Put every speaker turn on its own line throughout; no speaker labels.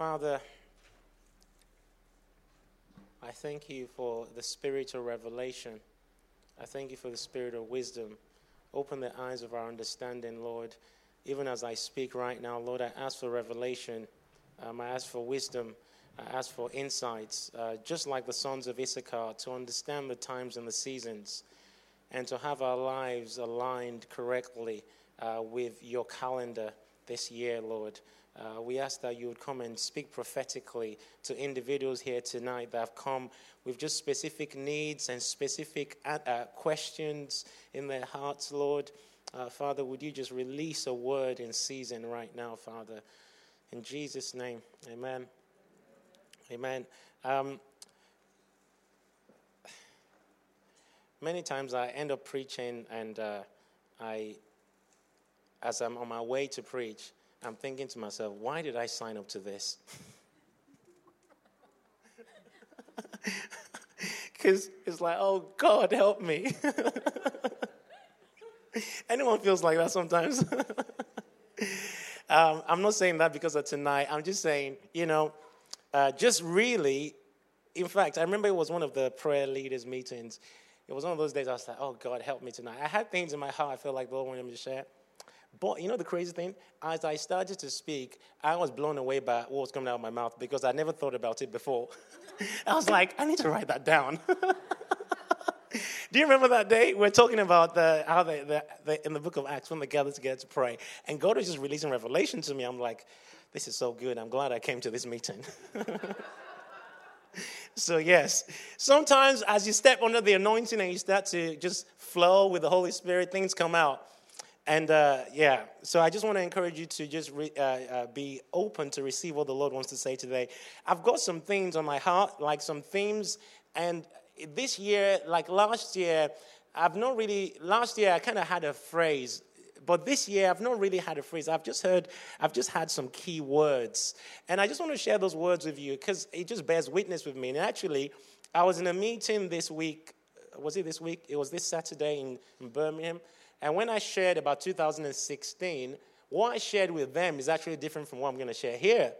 Father, I thank you for the spirit of revelation. I thank you for the spirit of wisdom. Open the eyes of our understanding, Lord. Even as I speak right now, Lord, I ask for revelation. Um, I ask for wisdom. I ask for insights, uh, just like the sons of Issachar, to understand the times and the seasons and to have our lives aligned correctly uh, with your calendar this year, Lord. Uh, we ask that you would come and speak prophetically to individuals here tonight that have come with just specific needs and specific uh, uh questions in their hearts, Lord. Uh, Father, would you just release a word in season right now, Father? In Jesus' name, amen. Amen. Um, many times I end up preaching, and uh, I, as I'm on my way to preach, I'm thinking to myself, why did I sign up to this? Because it's like, oh, God, help me. Anyone feels like that sometimes? um, I'm not saying that because of tonight. I'm just saying, you know, uh, just really, in fact, I remember it was one of the prayer leaders' meetings. It was one of those days I was like, oh, God, help me tonight. I had things in my heart I felt like the Lord wanted me to share. But you know the crazy thing? As I started to speak, I was blown away by what was coming out of my mouth because I never thought about it before. I was like, I need to write that down. Do you remember that day? We're talking about the, how they, the, the, in the book of Acts when they gathered together to pray. And God was just releasing revelation to me. I'm like, this is so good. I'm glad I came to this meeting. so, yes, sometimes as you step under the anointing and you start to just flow with the Holy Spirit, things come out. And uh, yeah, so I just want to encourage you to just re, uh, uh, be open to receive what the Lord wants to say today. I've got some things on my heart, like some themes, and this year, like last year, I've not really, last year I kind of had a phrase, but this year I've not really had a phrase. I've just heard, I've just had some key words. And I just want to share those words with you because it just bears witness with me. And actually, I was in a meeting this week. Was it this week? It was this Saturday in, in Birmingham. And when I shared about 2016, what I shared with them is actually different from what I'm going to share here.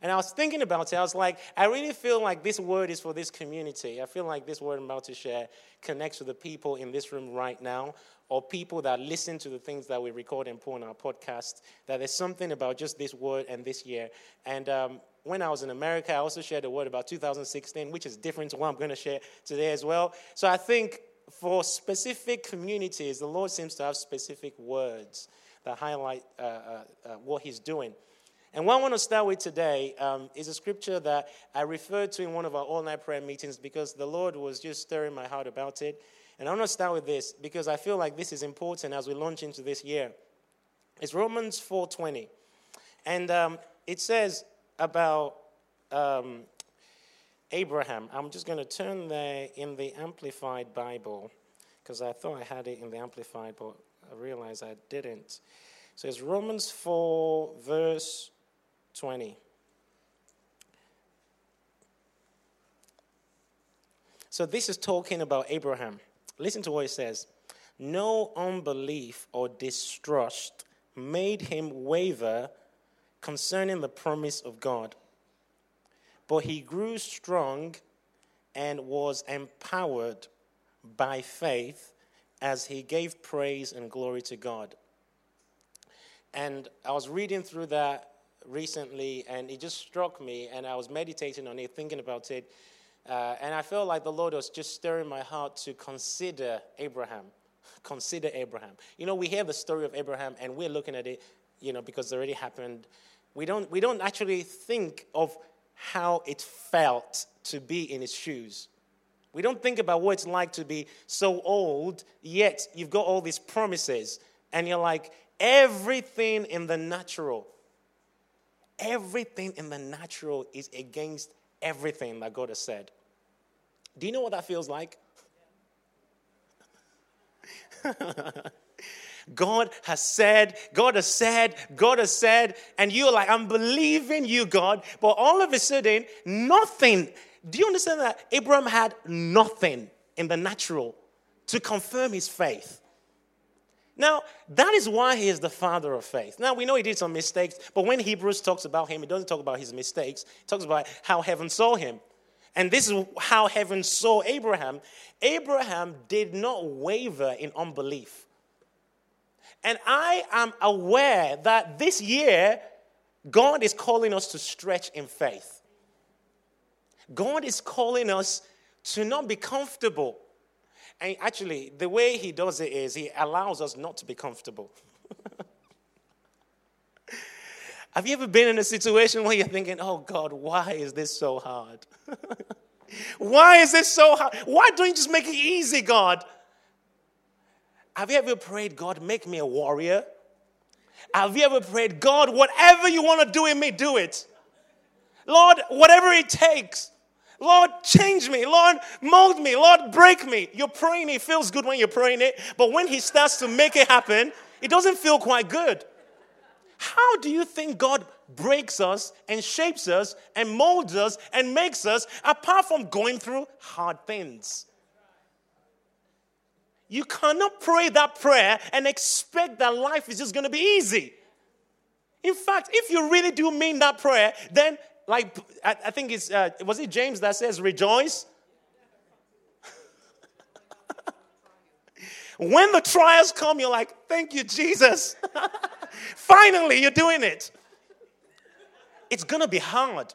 And I was thinking about it. I was like, I really feel like this word is for this community. I feel like this word I'm about to share connects with the people in this room right now or people that listen to the things that we record and put on our podcast. That there's something about just this word and this year. And um, when I was in America, I also shared a word about 2016, which is different to what I'm going to share today as well. So I think for specific communities, the Lord seems to have specific words that highlight uh, uh, uh, what He's doing. And what I want to start with today um, is a scripture that I referred to in one of our all night prayer meetings because the Lord was just stirring my heart about it. And I want to start with this because I feel like this is important as we launch into this year. It's Romans 4.20. And um, it says about um, Abraham. I'm just going to turn there in the Amplified Bible because I thought I had it in the Amplified, but I realized I didn't. So it's Romans 4, verse 20. So this is talking about Abraham. Listen to what it says. No unbelief or distrust made him waver concerning the promise of God but he grew strong and was empowered by faith as he gave praise and glory to God. And I was reading through that recently, and it just struck me, and I was meditating on it, thinking about it. Uh, and I felt like the Lord was just stirring my heart to consider Abraham. Consider Abraham. You know, we hear the story of Abraham, and we're looking at it, you know, because it already happened. We don't, we don't actually think of how it felt to be in his shoes. We don't think about what it's like to be so old, yet you've got all these promises, and you're like, everything in the natural, everything in the natural is against everything that God has said. Do you know what that feels like? God has said, God has said, God has said, and you're like, I'm believing you, God. But all of a sudden, nothing. Do you understand that? Abraham had nothing in the natural to confirm his faith. Now, that is why he is the father of faith. Now, we know he did some mistakes, but when Hebrews talks about him, it doesn't talk about his mistakes. It talks about how heaven saw him. And this is how heaven saw Abraham. Abraham did not waver in unbelief. And I am aware that this year, God is calling us to stretch in faith. God is calling us to not be comfortable and actually, the way he does it is he allows us not to be comfortable. Have you ever been in a situation where you're thinking, oh God, why is this so hard? why is this so hard? Why don't you just make it easy, God? Have you ever prayed, God, make me a warrior? Have you ever prayed, God, whatever you want to do in me, do it? Lord, whatever it takes. Lord, change me. Lord, mold me. Lord, break me. You're praying, it feels good when you're praying it, but when He starts to make it happen, it doesn't feel quite good. How do you think God breaks us and shapes us and molds us and makes us apart from going through hard things? You cannot pray that prayer and expect that life is just going to be easy. In fact, if you really do mean that prayer, then like I, think it's uh, was it James that says rejoice? when the trials come, you're like, thank you, Jesus. Finally, you're doing it. It's gonna be hard.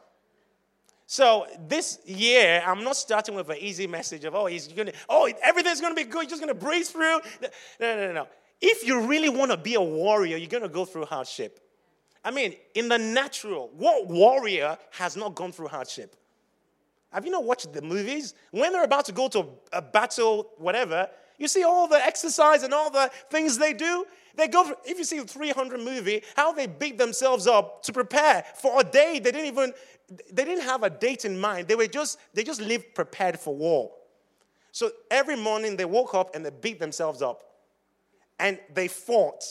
So this year, I'm not starting with an easy message of, oh, he's gonna, oh, everything's gonna be good, you're just gonna breeze through. No, no, no, no. If you really wanna be a warrior, you're gonna go through hardship. I mean, in the natural, what warrior has not gone through hardship? Have you not watched the movies? When they're about to go to a battle, whatever, you see all the exercise and all the things they do. They go, if you see the 300 movie, how they beat themselves up to prepare for a day. They didn't even, they didn't have a date in mind. They were just, they just lived prepared for war. So every morning they woke up and they beat themselves up. And they fought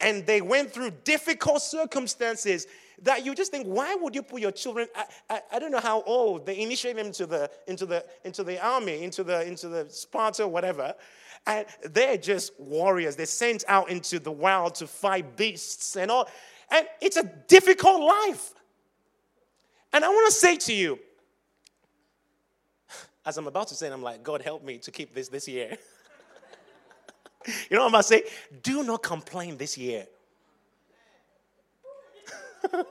and they went through difficult circumstances that you just think, why would you put your children? I, I, I, don't know how old they initiate them into the into the into the army, into the into the Sparta, whatever. And they're just warriors. They're sent out into the wild to fight beasts and all. And it's a difficult life. And I want to say to you, as I'm about to say, I'm like, God help me to keep this this year. You know what I'm going to say? Do not complain this year.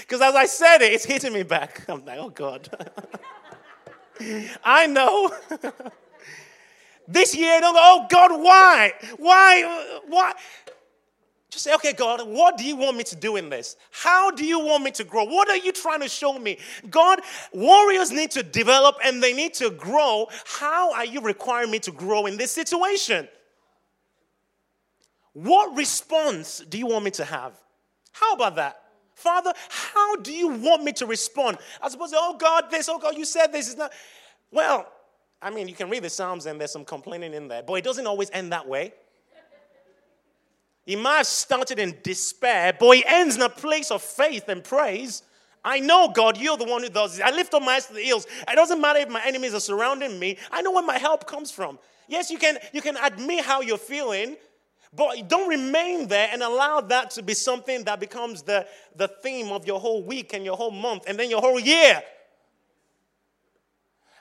Because as I said it, it's hitting me back. I'm like, oh God. I know. this year, don't go, oh God, why? Why? Uh, why? Just say, okay, God, what do you want me to do in this? How do you want me to grow? What are you trying to show me? God, warriors need to develop and they need to grow. How are you requiring me to grow in this situation? What response do you want me to have? How about that? Father, how do you want me to respond? I suppose, oh God, this, oh God, you said this is not. Well, I mean, you can read the Psalms and there's some complaining in there, but it doesn't always end that way. He might have started in despair, but he ends in a place of faith and praise. I know, God, you're the one who does this. I lift up my eyes to the hills. It doesn't matter if my enemies are surrounding me. I know where my help comes from. Yes, you can, you can admit how you're feeling, but don't remain there and allow that to be something that becomes the, the theme of your whole week and your whole month and then your whole year.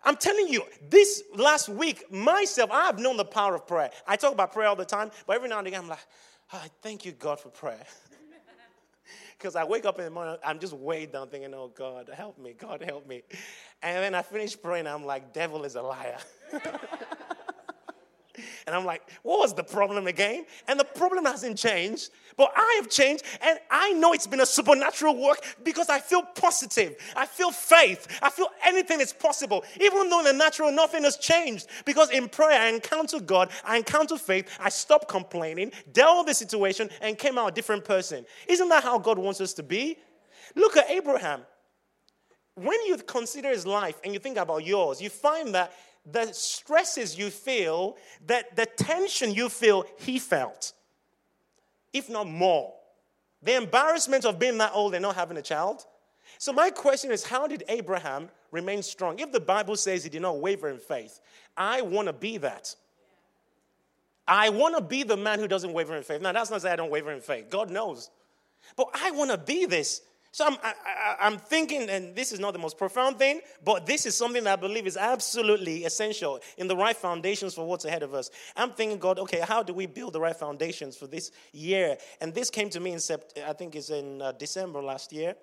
I'm telling you, this last week, myself, I have known the power of prayer. I talk about prayer all the time, but every now and again, I'm like, oh, thank you, God, for prayer. Because I wake up in the morning, I'm just way down thinking, oh, God, help me, God, help me. And then I finish praying, I'm like, devil is a liar. And I'm like, what was the problem again? And the problem hasn't changed, but I have changed. And I know it's been a supernatural work because I feel positive. I feel faith. I feel anything is possible. Even though in the natural, nothing has changed. Because in prayer, I encounter God, I encounter faith, I stopped complaining, dealt with the situation, and came out a different person. Isn't that how God wants us to be? Look at Abraham when you consider his life and you think about yours, you find that the stresses you feel, that the tension you feel, he felt, if not more. The embarrassment of being that old and not having a child. So, my question is how did Abraham remain strong. If the Bible says he did not waver in faith, I want to be that. I want to be the man who doesn't waver in faith. Now, that's not to say I don't waver in faith. God knows. But I want to be this. So I'm, I, am thinking, and this is not the most profound thing, but this is something I believe is absolutely essential in the right foundations for what's ahead of us. I'm thinking, God, okay, how do we build the right foundations for this year? And this came to me in, Sept- I think it's in uh, December last year.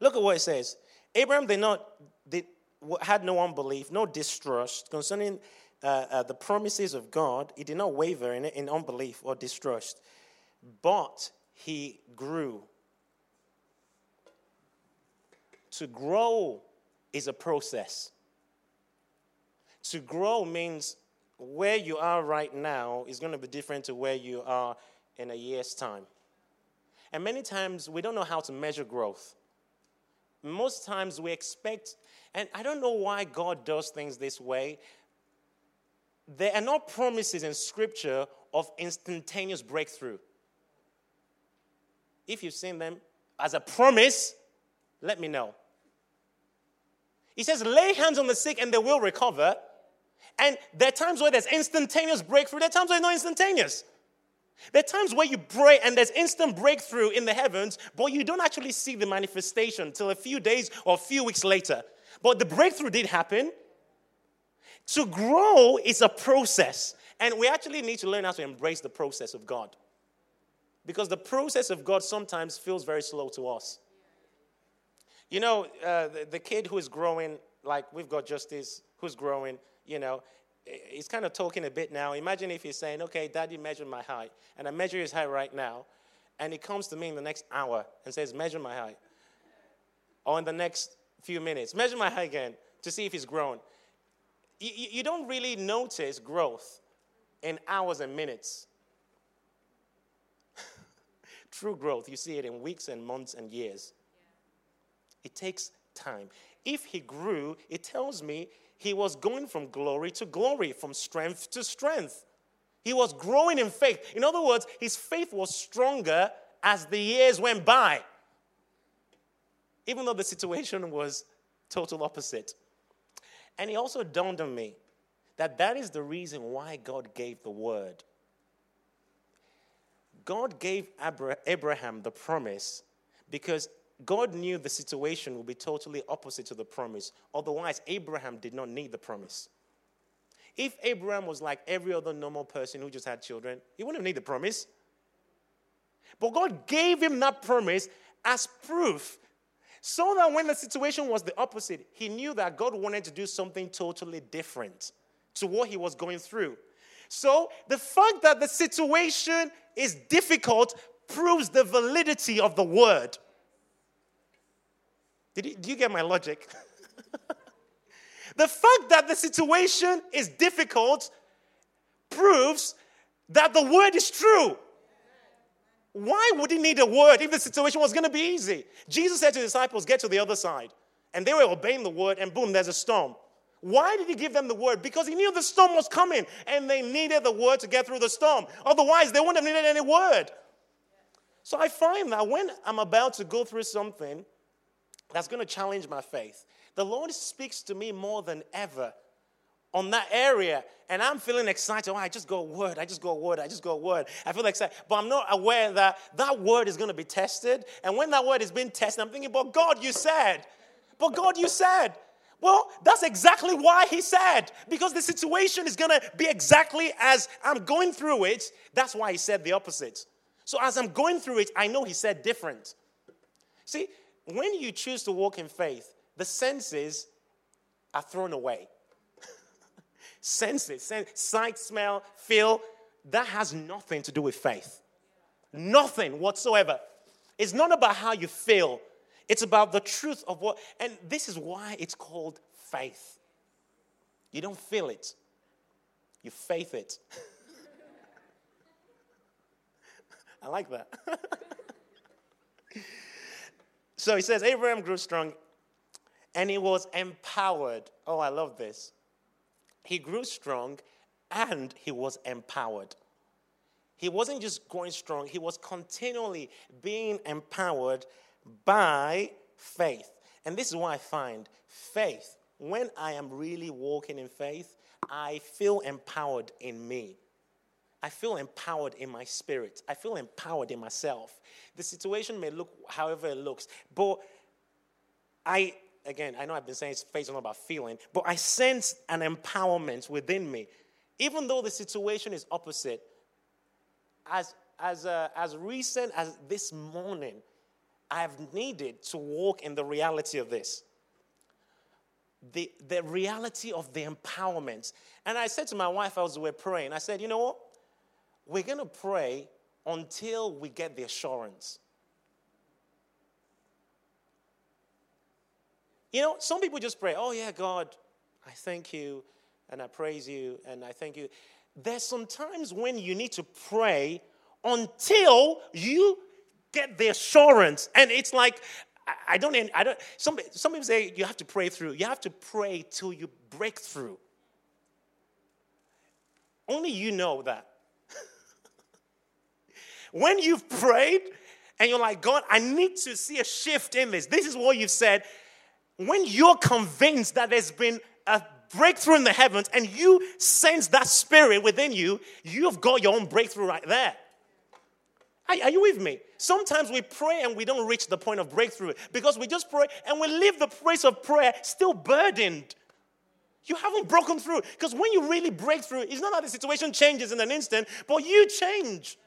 Look at what it says. Abraham did not, did, had no unbelief, no distrust concerning uh, uh, the promises of God. He did not waver in, in unbelief or distrust, but he grew to grow is a process. To grow means where you are right now is going to be different to where you are in a year's time. And many times we don't know how to measure growth. Most times we expect, and I don't know why God does things this way. There are no promises in Scripture of instantaneous breakthrough. If you've seen them as a promise, let me know. He says, lay hands on the sick and they will recover. And there are times where there's instantaneous breakthrough, there are times where not instantaneous. There are times where you pray and there's instant breakthrough in the heavens, but you don't actually see the manifestation till a few days or a few weeks later. But the breakthrough did happen. To grow is a process, and we actually need to learn how to embrace the process of God. Because the process of God sometimes feels very slow to us. You know, uh, the, the, kid who is growing, like we've got Justice, who's growing, you know, he's kind of talking a bit now. Imagine if he's saying, okay, daddy, measure my height. And I measure his height right now. And he comes to me in the next hour and says, measure my height. Or in the next few minutes, measure my height again to see if he's grown. You, you don't really notice growth in hours and minutes. True growth, you see it in weeks and months and years. It takes time. If he grew, it tells me he was going from glory to glory, from strength to strength. He was growing in faith. In other words, his faith was stronger as the years went by, even though the situation was total opposite. And it also dawned on me that that is the reason why God gave the word. God gave Abraham the promise because God knew the situation would be totally opposite to the promise. Otherwise, Abraham did not need the promise. If Abraham was like every other normal person who just had children, he wouldn't need the promise. But God gave him that promise as proof so that when the situation was the opposite, he knew that God wanted to do something totally different to what he was going through. So the fact that the situation is difficult proves the validity of the word. Did you, do you get my logic? the fact that the situation is difficult proves that the word is true. Why would he need a word if the situation was going to be easy? Jesus said to the disciples, Get to the other side. And they were obeying the word, and boom, there's a storm. Why did he give them the word? Because he knew the storm was coming, and they needed the word to get through the storm. Otherwise, they wouldn't have needed any word. So I find that when I'm about to go through something, that's going to challenge my faith. The Lord speaks to me more than ever on that area. And I'm feeling excited. Oh, I just go a word. I just go a word. I just go a word. I feel excited. But I'm not aware that that word is going to be tested. And when that word is being tested, I'm thinking, but God, you said. But God, you said. Well, that's exactly why he said. Because the situation is going to be exactly as I'm going through it. That's why he said the opposite. So as I'm going through it, I know he said different. See, when you choose to walk in faith, the senses are thrown away. senses, sense, sight, smell, feel, that has nothing to do with faith. Nothing whatsoever. It's not about how you feel, it's about the truth of what, and this is why it's called faith. You don't feel it, you faith it. I like that. So he says, Abraham grew strong and he was empowered. Oh, I love this. He grew strong and he was empowered. He wasn't just growing strong, he was continually being empowered by faith. And this is what I find faith, when I am really walking in faith, I feel empowered in me. I feel empowered in my spirit. I feel empowered in myself. The situation may look however it looks, but I, again, I know I've been saying faith is about feeling, but I sense an empowerment within me. Even though the situation is opposite, as, as, uh, as recent as this morning, I have needed to walk in the reality of this. The, the reality of the empowerment. And I said to my wife as we were praying, I said, you know what? We're going to pray until we get the assurance. You know, some people just pray, oh, yeah, God, I thank you and I praise you and I thank you. There's some times when you need to pray until you get the assurance. And it's like, I don't, I don't, some, some people say you have to pray through. You have to pray till you break through. Only you know that. When you've prayed and you're like, God, I need to see a shift in this. This is what you've said when you're convinced that there's been a breakthrough in the heavens and you sense that spirit within you, you've got your own breakthrough right there. Are, are, you with me? Sometimes we pray and we don't reach the point of breakthrough because we just pray and we leave the place of prayer still burdened. You haven't broken through because when you really break through, it's not that the situation changes in an instant, but you change.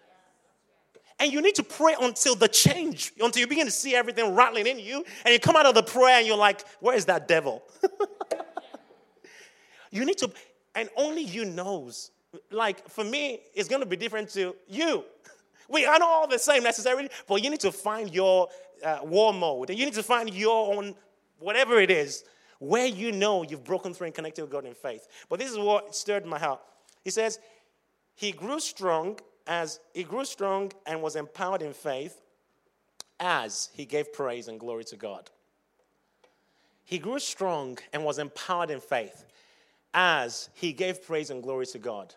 And you need to pray until the change, until you begin to see everything rattling in you, and you come out of the prayer and you're like, where is that devil? you need to, and only you knows. Like for me, it's going to be different to you. We are not all the same necessarily, but you need to find your uh, war mode. And you need to find your own, whatever it is, where you know you've broken through and connected with God in faith. But this is what stirred my heart. He says, He grew strong as he grew strong and was empowered in faith as he gave praise and glory to God. He grew strong and was empowered in faith as he gave praise and glory to God.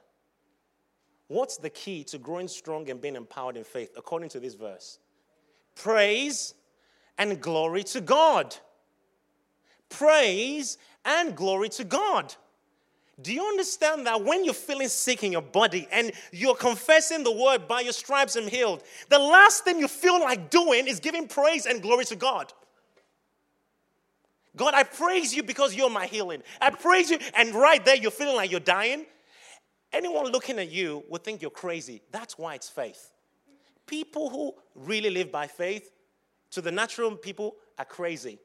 What's the key to growing strong and being empowered in faith, according to this verse? Praise and glory to God. Praise and glory to God. Do you understand that when you're feeling sick in your body and you're confessing the word by your stripes I'm healed, the last thing you feel like doing is giving praise and glory to God? God, I praise you because you're my healing. I praise you, and right there you're feeling like you're dying. Anyone looking at you would think you're crazy. That's why it's faith. People who really live by faith, to the natural people, are crazy.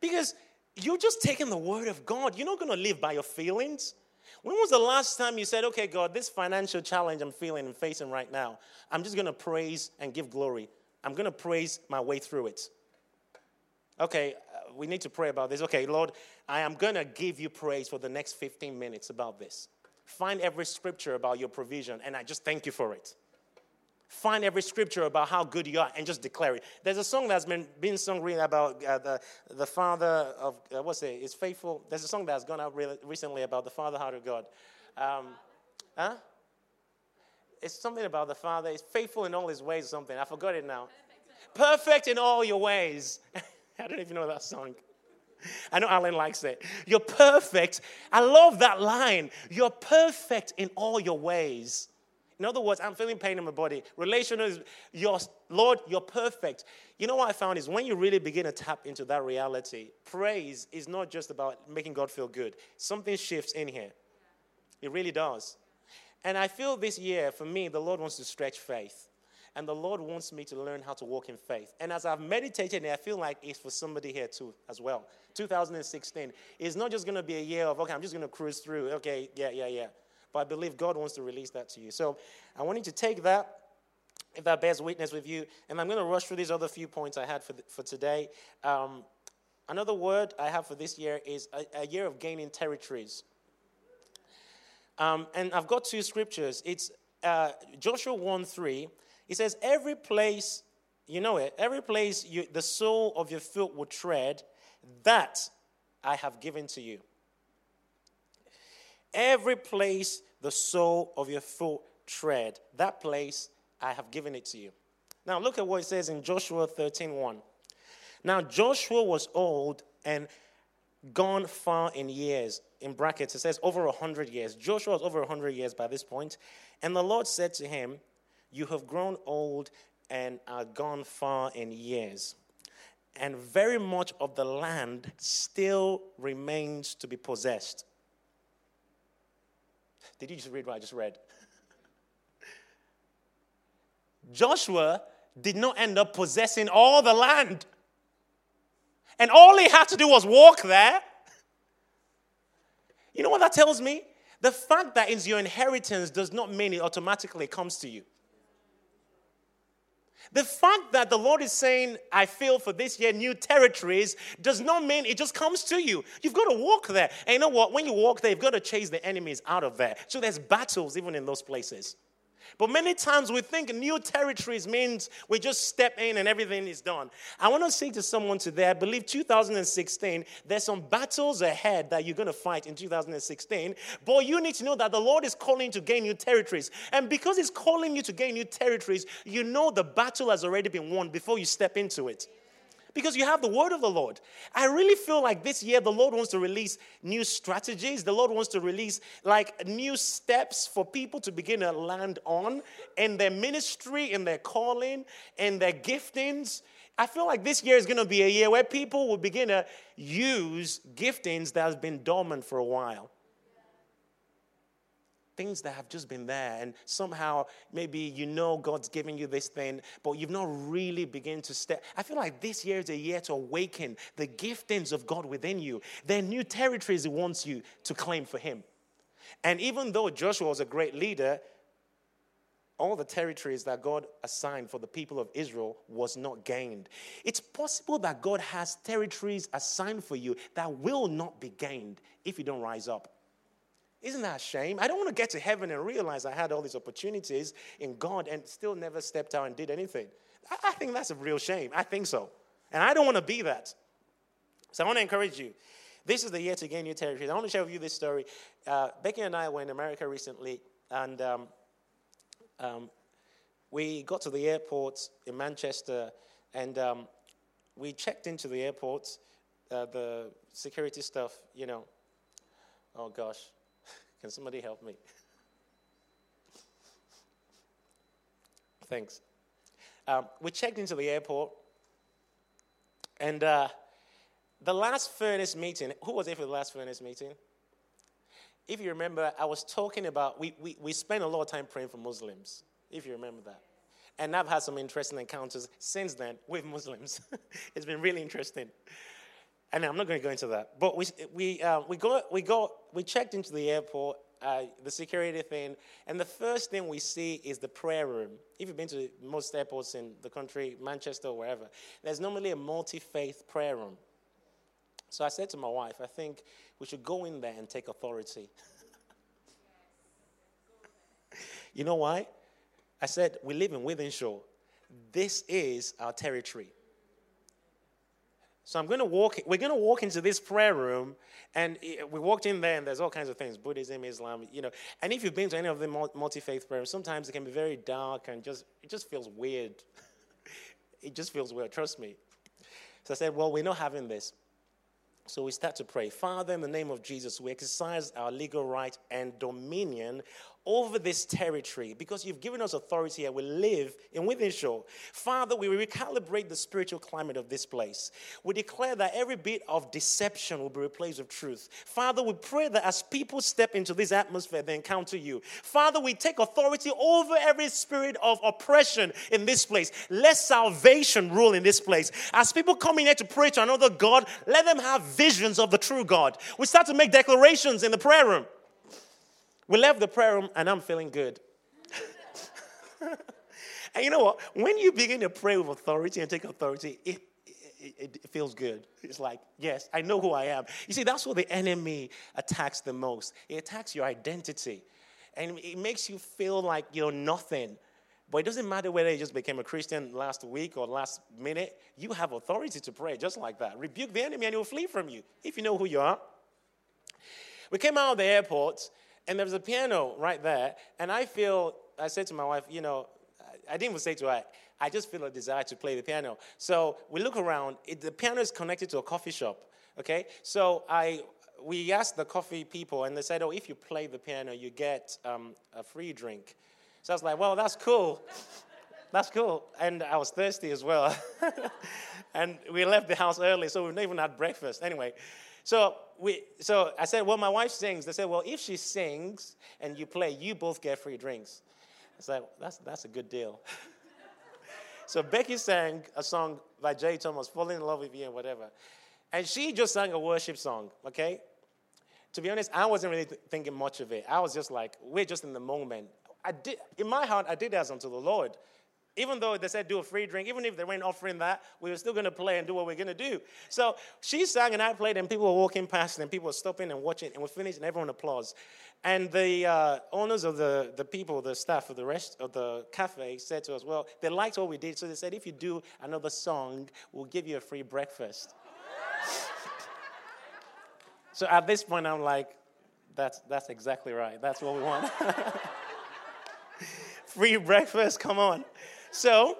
Because you're just taking the word of God. You're not going to live by your feelings. When was the last time you said, okay, God, this financial challenge I'm feeling and facing right now, I'm just going to praise and give glory. I'm going to praise my way through it. Okay, uh, we need to pray about this. Okay, Lord, I am going to give you praise for the next 15 minutes about this. Find every scripture about your provision, and I just thank you for it find every scripture about how good you are and just declare it. There's a song that's been being sung really about uh, the, the Father of, uh, what's it? is faithful. There's a song that's gone out really recently about the Father heart of God. Um, huh? It's something about the Father. He's faithful in all his ways or something. I forgot it now. Perfect in all your ways. I don't even know that song. I know Alan likes it. You're perfect. I love that line. You're perfect in all your ways. In other words, I'm feeling pain in my body. Relational is your Lord, you're perfect. You know what I found is when you really begin to tap into that reality, praise is not just about making God feel good. Something shifts in here. It really does. And I feel this year, for me, the Lord wants to stretch faith. And the Lord wants me to learn how to walk in faith. And as I've meditated, I feel like it's for somebody here too, as well. 2016 is not just going to be a year of, okay, I'm just going to cruise through. Okay, yeah, yeah, yeah. But I believe God wants to release that to you. So I want you to take that, if that bears witness with you. And I'm going to rush through these other few points I had for, the, for today. Um, another word I have for this year is a, a year of gaining territories. Um, and I've got two scriptures. It's uh, Joshua 1 3. It says, Every place, you know it, every place you, the sole of your foot will tread, that I have given to you. Every place the sole of your foot tread, that place I have given it to you. Now look at what it says in Joshua 13:1. Now, Joshua was old and gone far in years. In brackets, it says over 100 years. Joshua was over 100 years by this point. And the Lord said to him, You have grown old and are gone far in years. And very much of the land still remains to be possessed. Did you just read what I just read? Joshua did not end up possessing all the land. And all he had to do was walk there. You know what that tells me? The fact that it's your inheritance does not mean it automatically comes to you. The fact that the Lord is saying, I feel for this year new territories, does not mean it just comes to you. You've got to walk there. And you know what? When you walk there, you've got to chase the enemies out of there. So there's battles even in those places. But many times we think new territories means we just step in and everything is done. I want to say to someone today, I believe 2016, there's some battles ahead that you're going to fight in 2016. But you need to know that the Lord is calling to gain new territories. And because He's calling you to gain new territories, you know the battle has already been won before you step into it because you have the word of the Lord. I really feel like this year the Lord wants to release new strategies. The Lord wants to release like new steps for people to begin to land on in their ministry, in their calling, in their giftings. I feel like this year is going to be a year where people will begin to use giftings that has been dormant for a while things that have just been there and somehow maybe you know god's giving you this thing but you've not really begun to step i feel like this year is a year to awaken the giftings of god within you there are new territories he wants you to claim for him and even though joshua was a great leader all the territories that God assigned for the people of Israel was not gained. It's possible that God has territories assigned for you that will not be gained if you don't rise up. Isn't that a shame? I don't want to get to heaven and realize I had all these opportunities in God and still never stepped out and did anything. I, think that's a real shame. I think so. And I don't want to be that. So I want to encourage you. This is the year to gain new territories. I want to share with you this story. Uh, Becky and I were in America recently, and um, um, we got to the airport in Manchester, and um, we checked into the airport. Uh, the security stuff, you know. Oh gosh, can somebody help me? Thanks. Um, we checked into the airport, and uh, the last furnace meeting, who was there for the last furnace meeting? If you remember, I was talking about, we, we, we spent a lot of time praying for Muslims, if you remember that. And I've had some interesting encounters since then with Muslims. it's been really interesting. And I'm not going to go into that. But we, we, uh, we, got, we, got, we checked into the airport, uh, the security thing, and the first thing we see is the prayer room. If you've been to most airports in the country, Manchester or wherever, there's normally a multi faith prayer room. So I said to my wife, I think we should go in there and take authority. you know why? I said, we live in Wythenshawe. This is our territory. So I'm going to walk. We're going to walk into this prayer room, and we walked in there, and there's all kinds of things: Buddhism, Islam, you know. And if you've been to any of the multi-faith prayers, sometimes it can be very dark and just it just feels weird. it just feels weird. Trust me. So I said, "Well, we're not having this." So we start to pray. Father, in the name of Jesus, we exercise our legal right and dominion over this territory because you've given us authority and we live in Wythenshawe. Father, we recalibrate the spiritual climate of this place. We declare that every bit of deception will be replaced with truth. Father, we pray that as people step into this atmosphere, they encounter you. Father, we take authority over every spirit of oppression in this place. Let salvation rule in this place. As people come in here to pray to another God, let them have visions of the true God. We start to make declarations in the prayer room. We left the prayer room and I'm feeling good. and you know what? When you begin to pray with authority and take authority, it, it, it, feels good. It's like, yes, I know who I am. You see, that's what the enemy attacks the most. It attacks your identity. And it makes you feel like you're nothing. But it doesn't matter whether you just became a Christian last week or last minute, you have authority to pray just like that. Rebuke the enemy and he'll flee from you if you know who you are. We came out of the airport and there was a piano right there. And I feel, I said to my wife, you know, I didn't even say to her, I just feel a desire to play the piano. So we look around, it, the piano is connected to a coffee shop, okay? So I, we asked the coffee people, and they said, oh, if you play the piano, you get um, a free drink. So I was like, well, that's cool. that's cool. And I was thirsty as well. and we left the house early, so we've not even had breakfast. Anyway, so we, so I said, well, my wife sings. They said, well, if she sings and you play, you both get free drinks. I said, that's, that's a good deal. so Becky sang a song by Jay Thomas, Falling in Love with You and whatever. And she just sang a worship song, okay? To be honest, I wasn't really th- thinking much of it. I was just like, we're just in the moment. I did, in my heart, I did that unto the Lord. Even though they said do a free drink, even if they weren't offering that, we were still going to play and do what we're going to do. So she sang and I played, and people were walking past, and people were stopping and watching, and we finished, and everyone applauds. And the uh, owners of the, the people, the staff of the rest of the cafe said to us, Well, they liked what we did, so they said, If you do another song, we'll give you a free breakfast. so at this point, I'm like, That's, that's exactly right. That's what we want. free breakfast, come on. So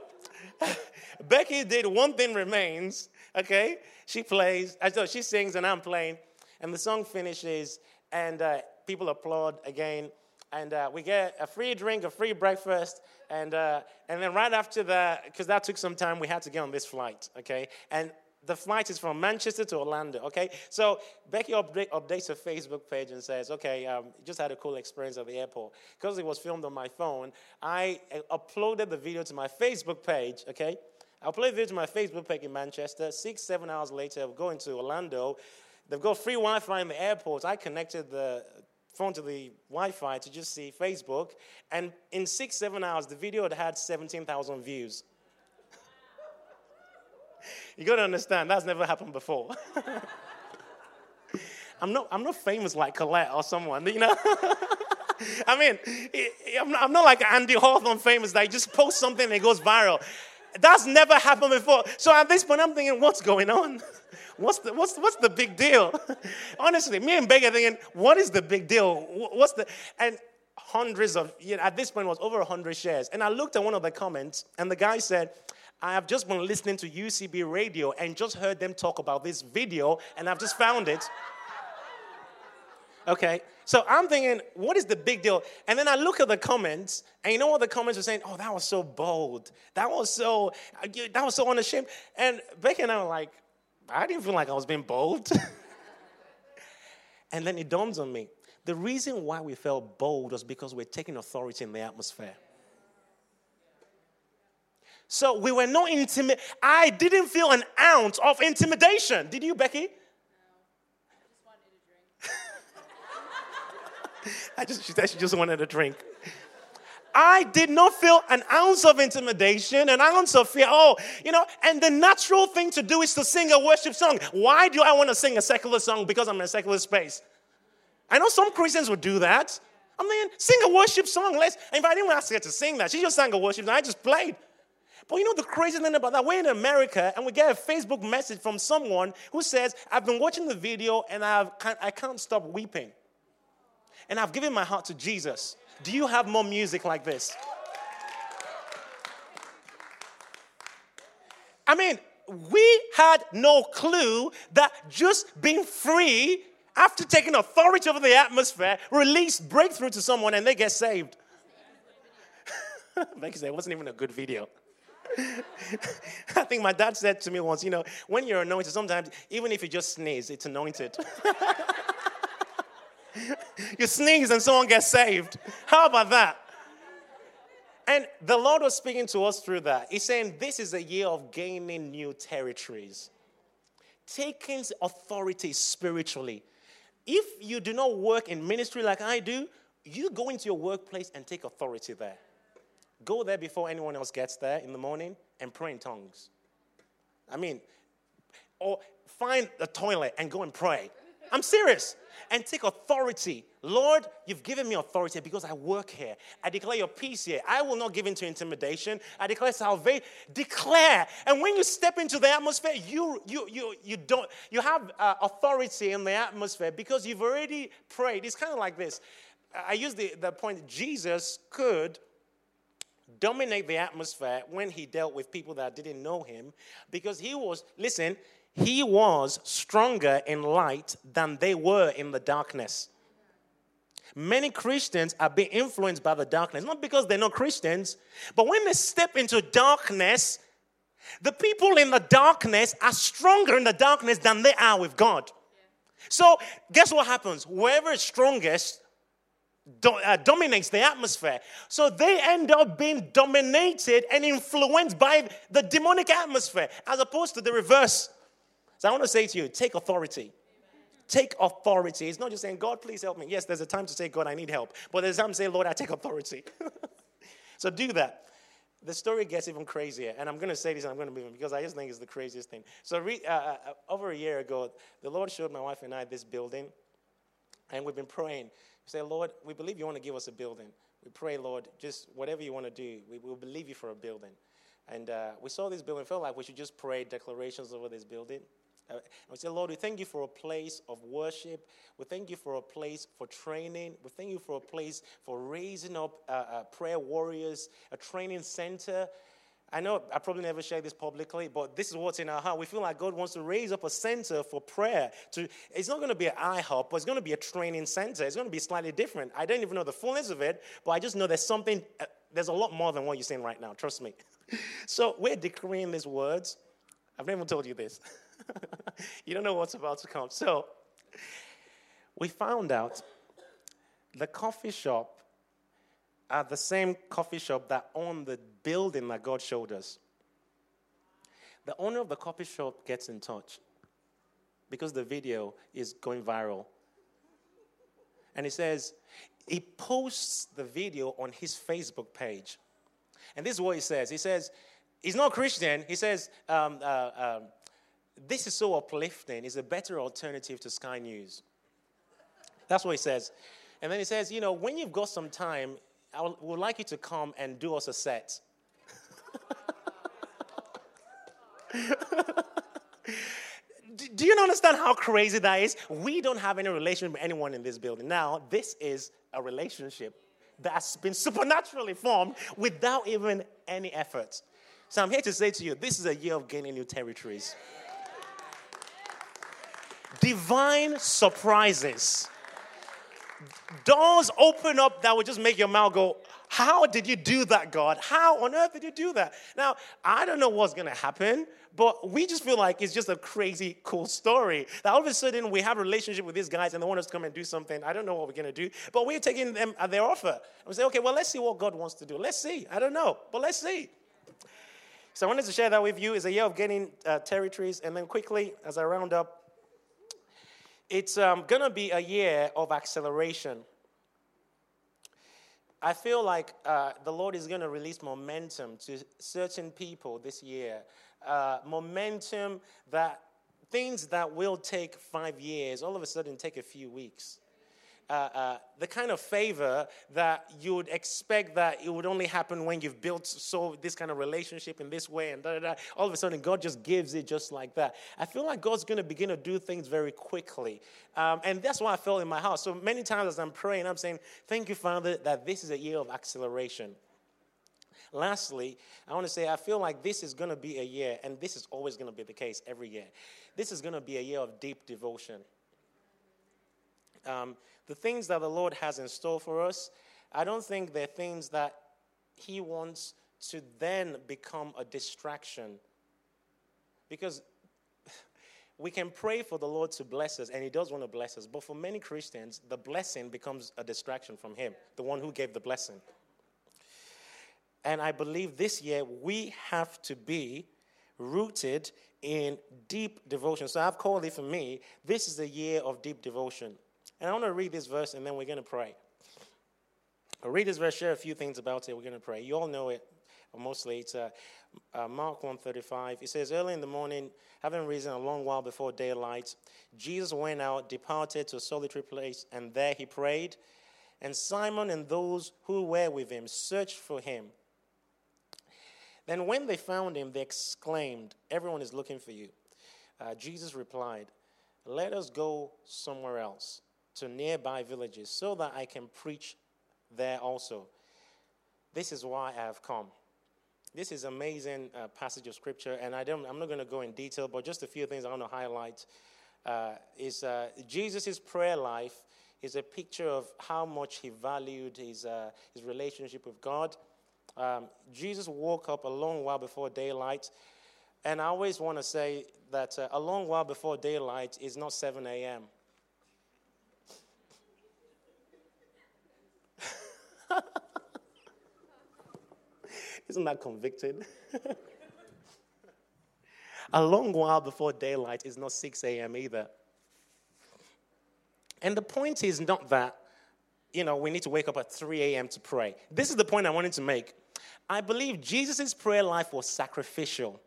Becky did One Thing Remains, okay? She plays, know she sings and I'm playing, and the song finishes, and uh, people applaud again. And uh, we get a free drink, a free breakfast, and, uh, and then right after that, because that took some time, we had to get on this flight, okay? And the flight is from Manchester to Orlando, okay? So Becky update, updates her Facebook page and says, okay, um, just had a cool experience at the airport. Because it was filmed on my phone, I uh, uploaded the video to my Facebook page, okay? I uploaded the video to my Facebook page in Manchester. Six, seven hours later, I'm going to Orlando. They've got free Wi Fi in the airport. I connected the phone to the Wi Fi to just see Facebook. And in six, seven hours, the video had had 17,000 views. You got to understand, that's never happened before. I'm not, I'm not famous like Colette or someone, you know? I mean, I'm not, I'm not like Andy Hawthorne famous that just post something and it goes viral. That's never happened before. So at this point, I'm thinking, what's going on? What's the, what's, what's the big deal? Honestly, me and Becky thinking, what is the big deal? What's the, and hundreds of, you know, at this point, it was over 100 shares. And I looked at one of the comments, and the guy said, I have just been listening to UCB radio and just heard them talk about this video, and I've just found it. Okay, so I'm thinking, what is the big deal? And then I look at the comments, and you know what the comments are saying? Oh, that was so bold. That was so, uh, that was so unashamed. And Becky and I were like, I didn't feel like I was being bold. and then it dawns on me the reason why we felt bold was because we're taking authority in the atmosphere. So we were not intimate. I didn't feel an ounce of intimidation. Did you, Becky? I just, wanted a drink. she said she just wanted a drink. I did not feel an ounce of intimidation, an ounce of fear. Oh, you know, and the natural thing to do is to sing a worship song. Why do I want to sing a secular song? Because I'm in a secular space. I know some Christians would do that. I mean, sing a worship song. Let's. And if I didn't ask her to sing that, she just sang a worship song. I just played. But you know the crazy thing about that? We're in America and we get a Facebook message from someone who says, I've been watching the video and I've, I can't stop weeping. And I've given my heart to Jesus. Do you have more music like this? I mean, we had no clue that just being free after taking authority over the atmosphere release breakthrough to someone and they get saved. Becky said it wasn't even a good video. I think my dad said to me once, you know, when you're anointed, sometimes even if you just sneeze, it's anointed. you sneeze and someone gets saved. How about that? And the Lord was speaking to us through that. He's saying, This is a year of gaining new territories, taking authority spiritually. If you do not work in ministry like I do, you go into your workplace and take authority there. Go there before anyone else gets there in the morning and pray in tongues. I mean, or find a toilet and go and pray. I'm serious. And take authority. Lord, you've given me authority because I work here. I declare your peace here. I will not give in to intimidation. I declare salvation. Declare. And when you step into the atmosphere, you, you, you, you, don't, you have uh, authority in the atmosphere because you've already prayed. It's kind of like this. I use the, the point Jesus could dominate the atmosphere when he dealt with people that didn't know him because he was, listen, he was stronger in light than they were in the darkness. Many Christians are being influenced by the darkness, not because they're not Christians, but when they step into darkness, the people in the darkness are stronger in the darkness than they are with God. So, guess what happens? Whoever is strongest dominates the atmosphere. So they end up being dominated and influenced by the demonic atmosphere, as opposed to the reverse. So I want to say to you take authority. Take authority. It's not just saying, God, please help me. Yes, there's a time to say, God, I need help. But there's a time to say, Lord, I take authority. so do that. The story gets even crazier. And I'm going to say this and I'm going to move on because I just think it's the craziest thing. So, re- uh, uh, over a year ago, the Lord showed my wife and I this building. And we've been praying. Say, Lord, we believe you want to give us a building. We pray, Lord, just whatever you want to do, we will believe you for a building. And uh, we saw this building, felt like we should just pray declarations over this building. Uh, and we say, Lord, we thank you for a place of worship. We thank you for a place for training. We thank you for a place for raising up uh, uh, prayer warriors, a training center. I know I probably never share this publicly, but this is what's in our heart. We feel like God wants to raise up a center for prayer. To, it's not going to be an IHOP, but it's going to be a training center. It's going to be slightly different. I don't even know the fullness of it, but I just know there's something, uh, there's a lot more than what you're saying right now. Trust me. so we're decreeing these words. I've never told you this. you don't know what's about to come. So we found out the coffee shop are the same coffee shop that owned the building that God showed us. The owner of the coffee shop gets in touch because the video is going viral. And he says, he posts the video on his Facebook page. And this is what he says. He says, he's not Christian. He says, um, uh, um, this is so uplifting. It's a better alternative to Sky News. That's what he says. And then he says, you know, when you've got some time, I would like you to come and do us a set. do you understand how crazy that is? We don't have any relationship with anyone in this building. Now, this is a relationship that's been supernaturally formed without even any effort. So I'm here to say to you, this is a year of gaining new territories divine surprises. Doors open up that would just make your mouth go, How did you do that, God? How on earth did you do that? Now, I don't know what's going to happen, but we just feel like it's just a crazy, cool story. That all of a sudden we have a relationship with these guys and they want us to come and do something. I don't know what we're going to do, but we're taking them at their offer. And we say, Okay, well, let's see what God wants to do. Let's see. I don't know, but let's see. So I wanted to share that with you. It's a year of gaining uh, territories. And then quickly, as I round up, it's um, going to be a year of acceleration. I feel like uh, the Lord is going to release momentum to certain people this year. Uh, momentum that things that will take five years, all of a sudden take a few weeks uh, uh, the kind of favor that you would expect that it would only happen when you've built so this kind of relationship in this way and da, da, da. all of a sudden god just gives it just like that i feel like god's going to begin to do things very quickly um, and that's why i felt in my heart so many times as i'm praying i'm saying thank you father that this is a year of acceleration Lastly, I want to say I feel like this is going to be a year, and this is always going to be the case every year. This is going to be a year of deep devotion. Um, the things that the Lord has in store for us, I don't think they're things that He wants to then become a distraction. Because we can pray for the Lord to bless us, and He does want to bless us. But for many Christians, the blessing becomes a distraction from Him, the one who gave the blessing. And I believe this year we have to be rooted in deep devotion. So I've called it for me, this is a year of deep devotion. And I want to read this verse and then we're going to pray. I'll read this verse, share a few things about it. We're going to pray. You all know it mostly. It's uh, uh, Mark 135. It says, Early in the morning, having risen a long while before daylight, Jesus went out, departed to a solitary place, and there he prayed. And Simon and those who were with him searched for him. Then, when they found him, they exclaimed, Everyone is looking for you. Uh, Jesus replied, Let us go somewhere else to nearby villages so that I can preach there also. This is why I have come. This is amazing uh, passage of scripture, and I don't, I'm not going to go in detail, but just a few things I want to highlight. Uh, is uh, Jesus' prayer life is a picture of how much he valued his, uh, his relationship with God. Um, Jesus woke up a long while before daylight, and I always want to say that uh, a long while before daylight is not 7 a.m. Isn't that convicted? a long while before daylight is not 6 a.m. either. And the point is not that, you know, we need to wake up at 3 a.m. to pray. This is the point I wanted to make. I believe Jesus' prayer life was sacrificial.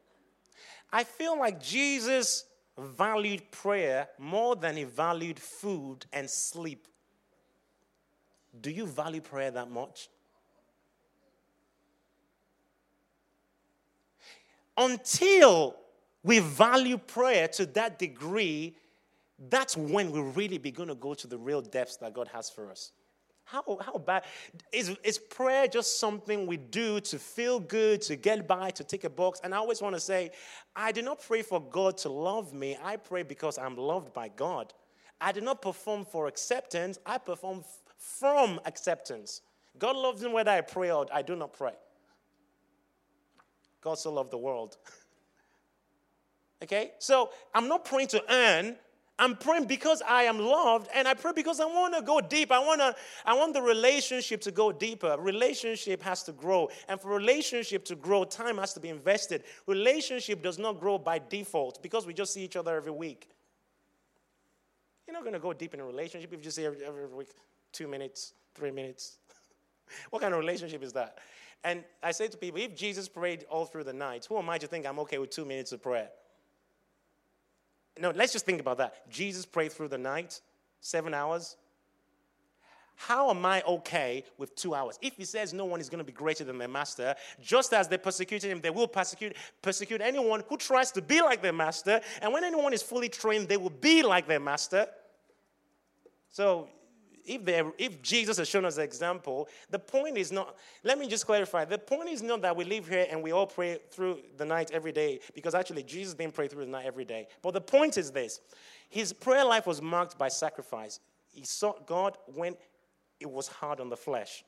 I feel like Jesus valued prayer more than he valued food and sleep. Do you value prayer that much? Until we value prayer to that degree, that's when we really begin to go to the real depths that God has for us. How, how bad? Is, is prayer just something we do to feel good, to get by, to tick a box? And I always want to say, I do not pray for God to love me. I pray because I'm loved by God. I do not perform for acceptance. I perform from acceptance. God loves me whether I pray or I do not pray. God so loved the world. okay? So I'm not praying to earn. I'm praying because I am loved, and I pray because I want to go deep. I want to, I want the relationship to go deeper. Relationship has to grow, and for relationship to grow, time has to be invested. Relationship does not grow by default because we just see each other every week. You're not going to go deep in a relationship if you see every, every week, two minutes, three minutes. what kind of relationship is that? And I say to people, if Jesus prayed all through the night, who am I to think I'm okay with two minutes of prayer? No, let's just think about that. Jesus prayed through the night, seven hours. How am I okay with two hours? If he says no one is going to be greater than their master, just as they persecuted him, they will persecute, persecute anyone who tries to be like their master. And when anyone is fully trained, they will be like their master. So if, if Jesus has shown us an example, the point is not, let me just clarify. The point is not that we live here and we all pray through the night every day, because actually Jesus didn't pray through the night every day. But the point is this his prayer life was marked by sacrifice. He sought God when it was hard on the flesh.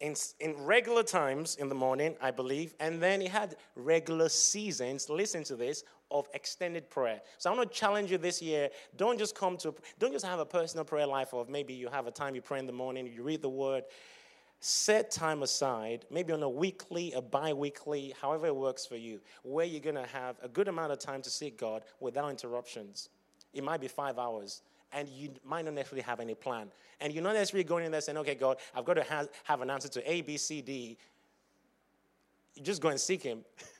In, in regular times in the morning, I believe, and then he had regular seasons. Listen to this of extended prayer. So I want to challenge you this year. Don't just come to, don't just have a personal prayer life of maybe you have a time you pray in the morning, you read the word. Set time aside, maybe on a weekly, a bi weekly, however it works for you, where you're going to have a good amount of time to seek God without interruptions. It might be five hours and you might not necessarily have any plan. And you're not necessarily going in there saying, okay, God, I've got to have, have an answer to A, B, C, D. You just go and seek Him.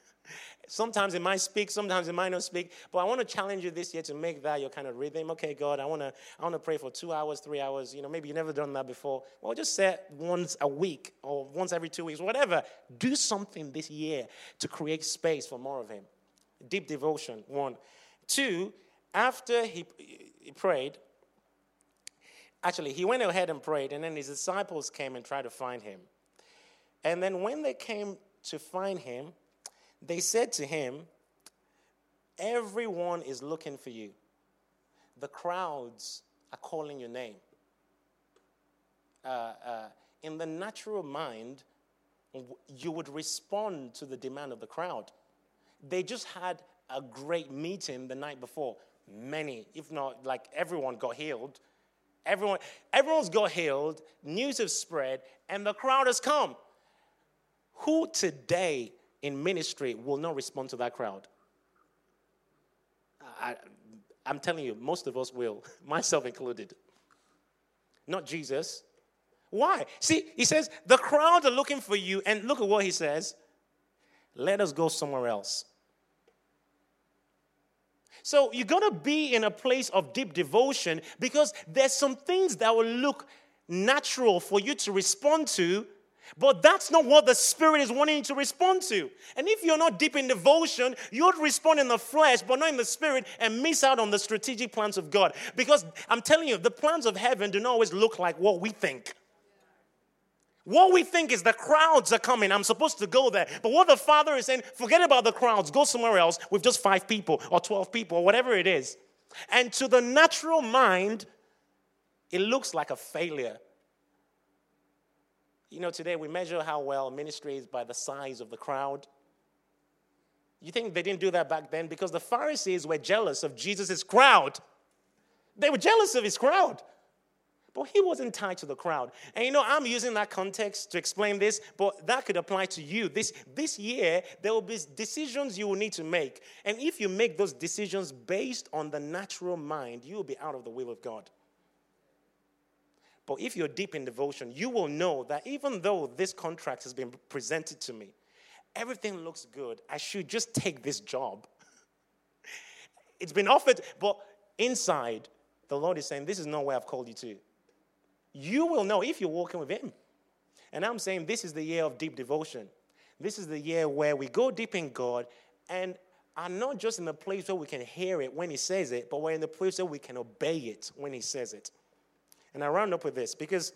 Sometimes it might speak, sometimes it might not speak. But I want to challenge you this year to make that your kind of rhythm. Okay, God, I want to I want to pray for two hours, three hours. You know, maybe you've never done that before. Well, just set once a week or once every two weeks, whatever. Do something this year to create space for more of Him. Deep devotion, one. Two, after he, he prayed, actually, he went ahead and prayed, and then his disciples came and tried to find him. And then when they came to find him, they said to him, Everyone is looking for you. The crowds are calling your name. Uh, uh, in the natural mind, you would respond to the demand of the crowd. They just had a great meeting the night before. Many, if not like everyone, got healed. Everyone, everyone's got healed. News has spread, and the crowd has come. Who today in ministry will not respond to that crowd. I, am telling you, most of us will, myself included. Not Jesus. Why? See, he says, the crowd are looking for you, and look at what he says let us go somewhere else. So you're going to be in a place of deep devotion because there's some things that will look natural for you to respond to but that's not what the Spirit is wanting to respond to. And if you're not deep in devotion, you'd respond in the flesh, but not in the Spirit, and miss out on the strategic plans of God. Because I'm telling you, the plans of heaven do not always look like what we think. What we think is the crowds are coming. I'm supposed to go there. But what the Father is saying, forget about the crowds. Go somewhere else with just five people or 12 people or whatever it is. And to the natural mind, it looks like a failure. You know, today we measure how well ministry is by the size of the crowd. You think they didn't do that back then? Because the Pharisees were jealous of Jesus' crowd. They were jealous of his crowd. But he wasn't tied to the crowd. And you know, I'm using that context to explain this, but that could apply to you. This, this year, there will be decisions you will need to make. And if you make those decisions based on the natural mind, you will be out of the will of God. But if you're deep in devotion, you will know that even though this contract has been presented to me, everything looks good. I should just take this job. it's been offered, but inside, the Lord is saying, This is not where I've called you to you will know if you're walking with Him. And I'm saying this is the year of deep devotion. This is the year where we go deep in God and are not just in the place where we can hear it when He says it, but we're in the place where we can obey it when He says it. And I round up with this because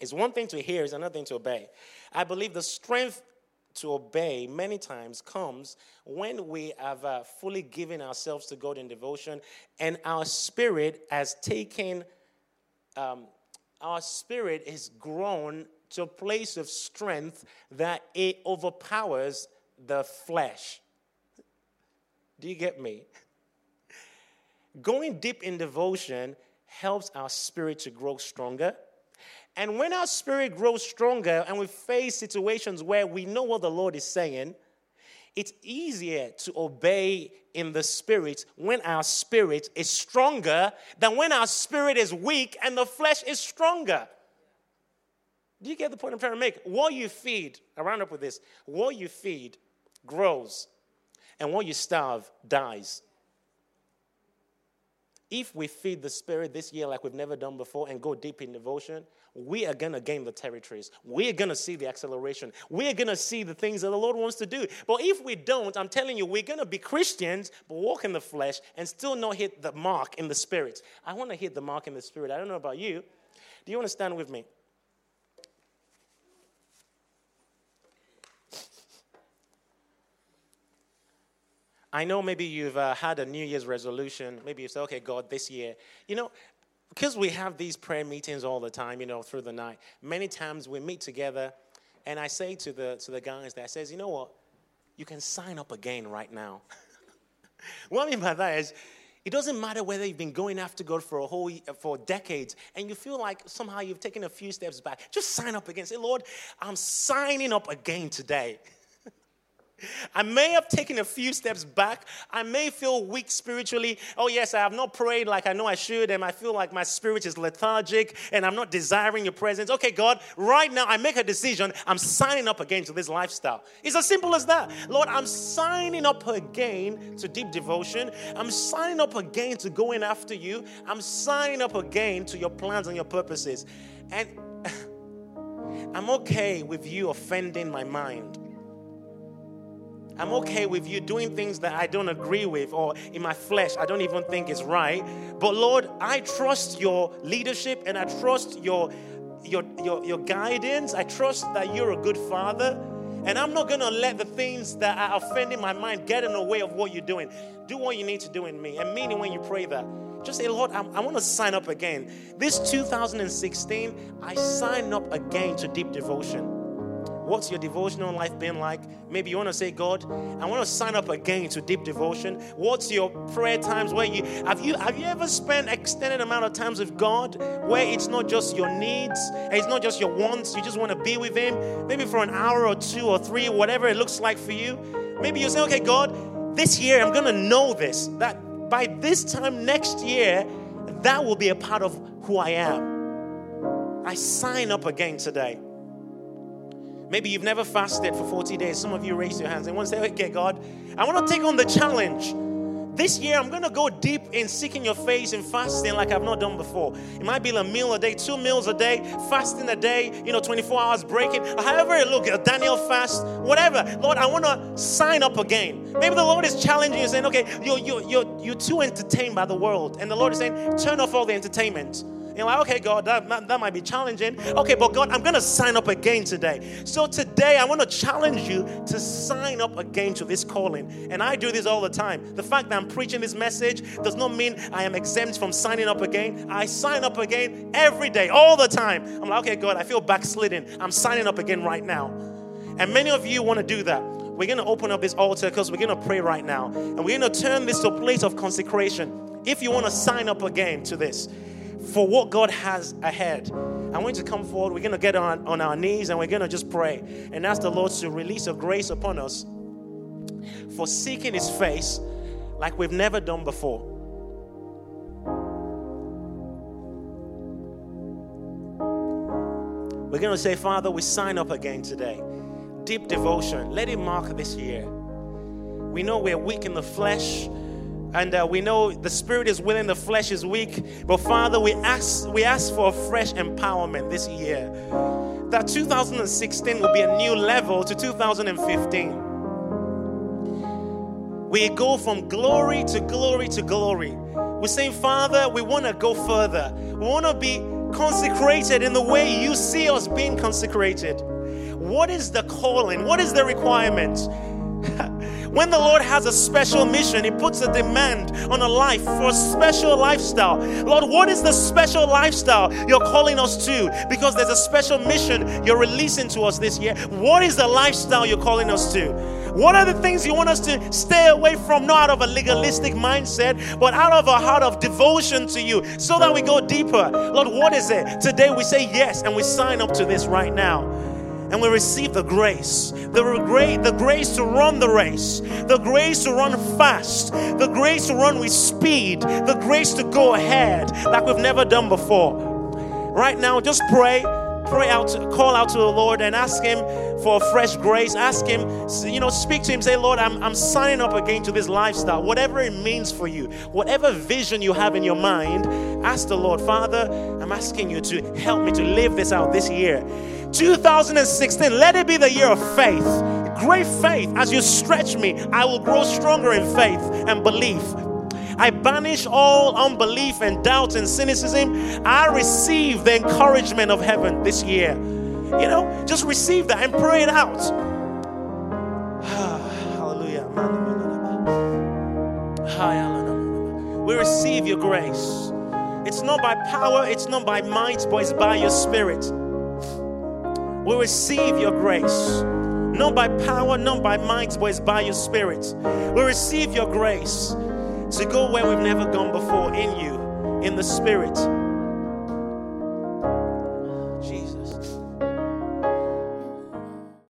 it's one thing to hear, it's another thing to obey. I believe the strength to obey many times comes when we have uh, fully given ourselves to God in devotion and our spirit has taken um, our spirit is grown to a place of strength that it overpowers the flesh. Do you get me? Going deep in devotion helps our spirit to grow stronger. And when our spirit grows stronger and we face situations where we know what the Lord is saying, it's easier to obey in the spirit when our spirit is stronger than when our spirit is weak and the flesh is stronger. Do you get the point I'm trying to make? What you feed, I round up with this what you feed grows, and what you starve dies. If we feed the Spirit this year like we've never done before and go deep in devotion, we are going to gain the territories. We are going to see the acceleration. We are going to see the things that the Lord wants to do. But if we don't, I'm telling you, we're going to be Christians, but walk in the flesh and still not hit the mark in the Spirit. I want to hit the mark in the Spirit. I don't know about you. Do you want to stand with me? I know maybe you've uh, had a New Year's resolution. Maybe you say, okay, God, this year. You know, because we have these prayer meetings all the time, you know, through the night, many times we meet together and I say to the, to the guys that says, you know what? You can sign up again right now. what I mean by that is, it doesn't matter whether you've been going after God for a whole for decades and you feel like somehow you've taken a few steps back. Just sign up again. Say, Lord, I'm signing up again today. I may have taken a few steps back. I may feel weak spiritually. Oh, yes, I have not prayed like I know I should, and I feel like my spirit is lethargic and I'm not desiring your presence. Okay, God, right now I make a decision. I'm signing up again to this lifestyle. It's as simple as that. Lord, I'm signing up again to deep devotion. I'm signing up again to going after you. I'm signing up again to your plans and your purposes. And I'm okay with you offending my mind. I'm okay with you doing things that I don't agree with or in my flesh I don't even think is right. But Lord, I trust your leadership and I trust your your your, your guidance. I trust that you're a good father. And I'm not to let the things that are offending my mind get in the way of what you're doing. Do what you need to do in me. And meaning when you pray that, just say, Lord, I'm, i want to sign up again. This 2016, I sign up again to deep devotion. What's your devotional life been like? Maybe you want to say, God, I want to sign up again to deep devotion. What's your prayer times where you have you have you ever spent extended amount of times with God where it's not just your needs, it's not just your wants, you just want to be with Him, maybe for an hour or two or three, whatever it looks like for you. Maybe you say, okay, God, this year I'm gonna know this. That by this time next year, that will be a part of who I am. I sign up again today. Maybe you've never fasted for 40 days. Some of you raise your hands and want to say, okay, God, I want to take on the challenge. This year, I'm going to go deep in seeking your face and fasting like I've not done before. It might be a meal a day, two meals a day, fasting a day, you know, 24 hours breaking, however it looks, a Daniel fast, whatever. Lord, I want to sign up again. Maybe the Lord is challenging you, saying, okay, you're, you're, you're, you're too entertained by the world. And the Lord is saying, turn off all the entertainment you're like, okay, God, that, that might be challenging. Okay, but God, I'm going to sign up again today. So today, I want to challenge you to sign up again to this calling. And I do this all the time. The fact that I'm preaching this message does not mean I am exempt from signing up again. I sign up again every day, all the time. I'm like, okay, God, I feel backslidden. I'm signing up again right now. And many of you want to do that. We're going to open up this altar because we're going to pray right now. And we're going to turn this to a place of consecration. If you want to sign up again to this, for what God has ahead. I want you to come forward. We're going to get on, on our knees and we're going to just pray and ask the Lord to release a grace upon us for seeking His face like we've never done before. We're going to say, Father, we sign up again today. Deep devotion. Let it mark this year. We know we're weak in the flesh and uh, we know the spirit is willing, the flesh is weak. But Father, we ask, we ask for a fresh empowerment this year. That 2016 will be a new level to 2015. We go from glory to glory to glory. We're saying, Father, we want to go further. We want to be consecrated in the way you see us being consecrated. What is the calling? What is the requirement? When the Lord has a special mission, He puts a demand on a life for a special lifestyle. Lord, what is the special lifestyle you're calling us to? Because there's a special mission you're releasing to us this year. What is the lifestyle you're calling us to? What are the things you want us to stay away from, not out of a legalistic mindset, but out of a heart of devotion to you, so that we go deeper? Lord, what is it? Today we say yes and we sign up to this right now and we receive the grace the, gra- the grace to run the race, the grace to run fast, the grace to run with speed, the grace to go ahead like we've never done before. Right now, just pray pray out, call out to the Lord and ask Him for fresh grace. Ask Him, you know, speak to Him. Say, Lord, I'm, I'm signing up again to this lifestyle, whatever it means for you, whatever vision you have in your mind. Ask the Lord, Father, I'm asking you to help me to live this out this year. 2016, let it be the year of faith. Great faith. As you stretch me, I will grow stronger in faith and belief. I banish all unbelief and doubt and cynicism. I receive the encouragement of heaven this year. You know, just receive that and pray it out. Hallelujah. We receive your grace. It's not by power, it's not by might, but it's by your spirit. We receive your grace. Not by power, not by might, but it's by your spirit. We receive your grace to go where we've never gone before in you, in the spirit.